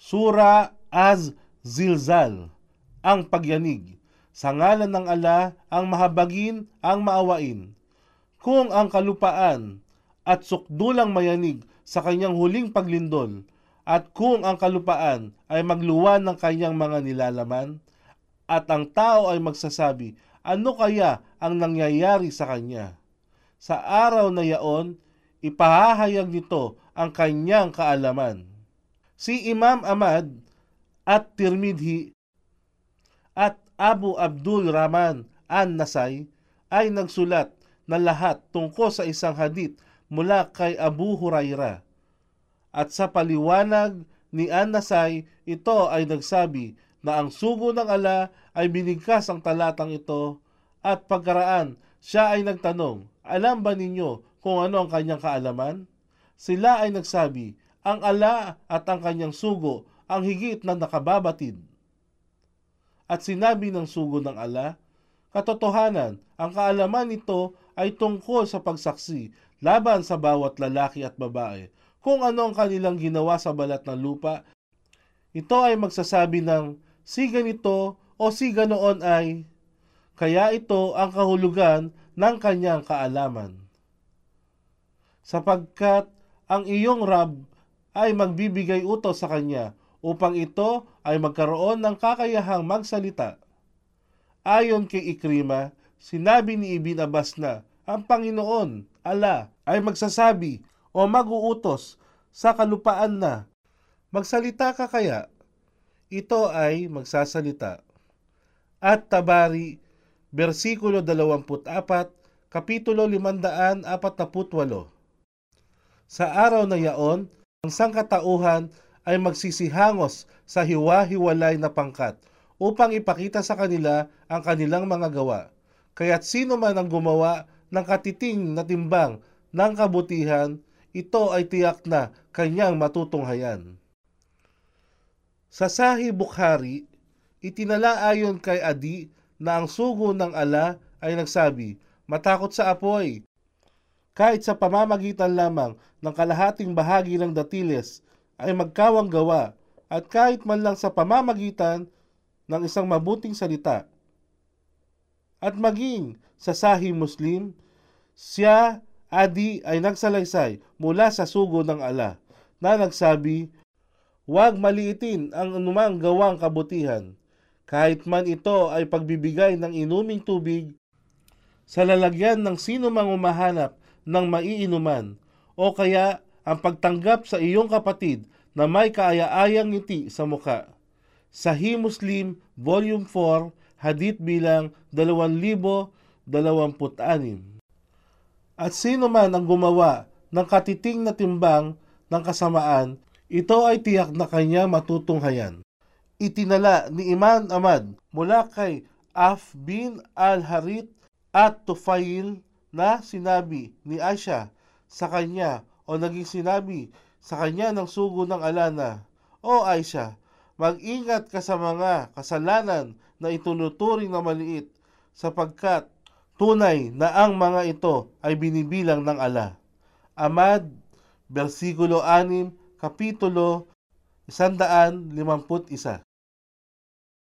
Sura Az-Zilzal, ang pagyanig. Sa ngalan ng ala, ang mahabagin, ang maawain. Kung ang kalupaan at sukdulang mayanig sa kanyang huling paglindol, at kung ang kalupaan ay magluwan ng kanyang mga nilalaman, at ang tao ay magsasabi, ano kaya ang nangyayari sa kanya? Sa araw na yaon, ipahahayag nito ang kanyang kaalaman. Si Imam Ahmad at Tirmidhi at Abu Abdul Rahman an-Nasai ay nagsulat na lahat tungkol sa isang hadith mula kay Abu Huraira. At sa paliwanag ni An-Nasai, ito ay nagsabi na ang sugo ng ala ay binigkas ang talatang ito at pagkaraan siya ay nagtanong, alam ba ninyo kung ano ang kanyang kaalaman? Sila ay nagsabi, ang ala at ang kanyang sugo ang higit na nakababatid. At sinabi ng sugo ng ala, Katotohanan, ang kaalaman nito ay tungkol sa pagsaksi laban sa bawat lalaki at babae. Kung ano ang kanilang ginawa sa balat ng lupa, ito ay magsasabi ng si ganito o si ganoon ay, kaya ito ang kahulugan ng kanyang kaalaman. Sapagkat ang iyong Rab ay magbibigay utos sa kanya upang ito ay magkaroon ng kakayahang magsalita. Ayon kay Ikrima, sinabi ni Ibn Abbas na ang Panginoon, ala, ay magsasabi o maguutos sa kalupaan na, Magsalita ka kaya? Ito ay magsasalita. At Tabari, versikulo 24, kapitulo 548. Sa araw na yaon, ang sangkatauhan ay magsisihangos sa hiwa-hiwalay na pangkat upang ipakita sa kanila ang kanilang mga gawa. Kaya't sino man ang gumawa ng katiting na timbang ng kabutihan, ito ay tiyak na kanyang matutunghayan. Sa Sahih Bukhari, itinala ayon kay Adi na ang sugo ng ala ay nagsabi, matakot sa apoy. Kahit sa pamamagitan lamang ng kalahating bahagi ng datiles ay magkawang gawa at kahit man lang sa pamamagitan ng isang mabuting salita. At maging sa Sahih Muslim, siya, Adi, ay nagsalaysay mula sa sugo ng ala na nagsabi, Huwag maliitin ang anumang gawang kabutihan, kahit man ito ay pagbibigay ng inuming tubig sa lalagyan ng sino mang umahanap ng maiinuman, o kaya ang pagtanggap sa iyong kapatid na may kaaya-ayang ngiti sa muka. Sahih Muslim, Volume 4, Hadith bilang 2026. At sino man ang gumawa ng katiting na timbang ng kasamaan, ito ay tiyak na kanya matutunghayan. Itinala ni Iman Ahmad mula kay Af bin al-Harith at Tufail na sinabi ni Aisha sa kanya o naging sinabi sa kanya ng sugo ng alana, O Aisha, mag-ingat ka sa mga kasalanan na itunuturing na maliit sapagkat tunay na ang mga ito ay binibilang ng ala. Amad, versikulo 6, kapitulo 151.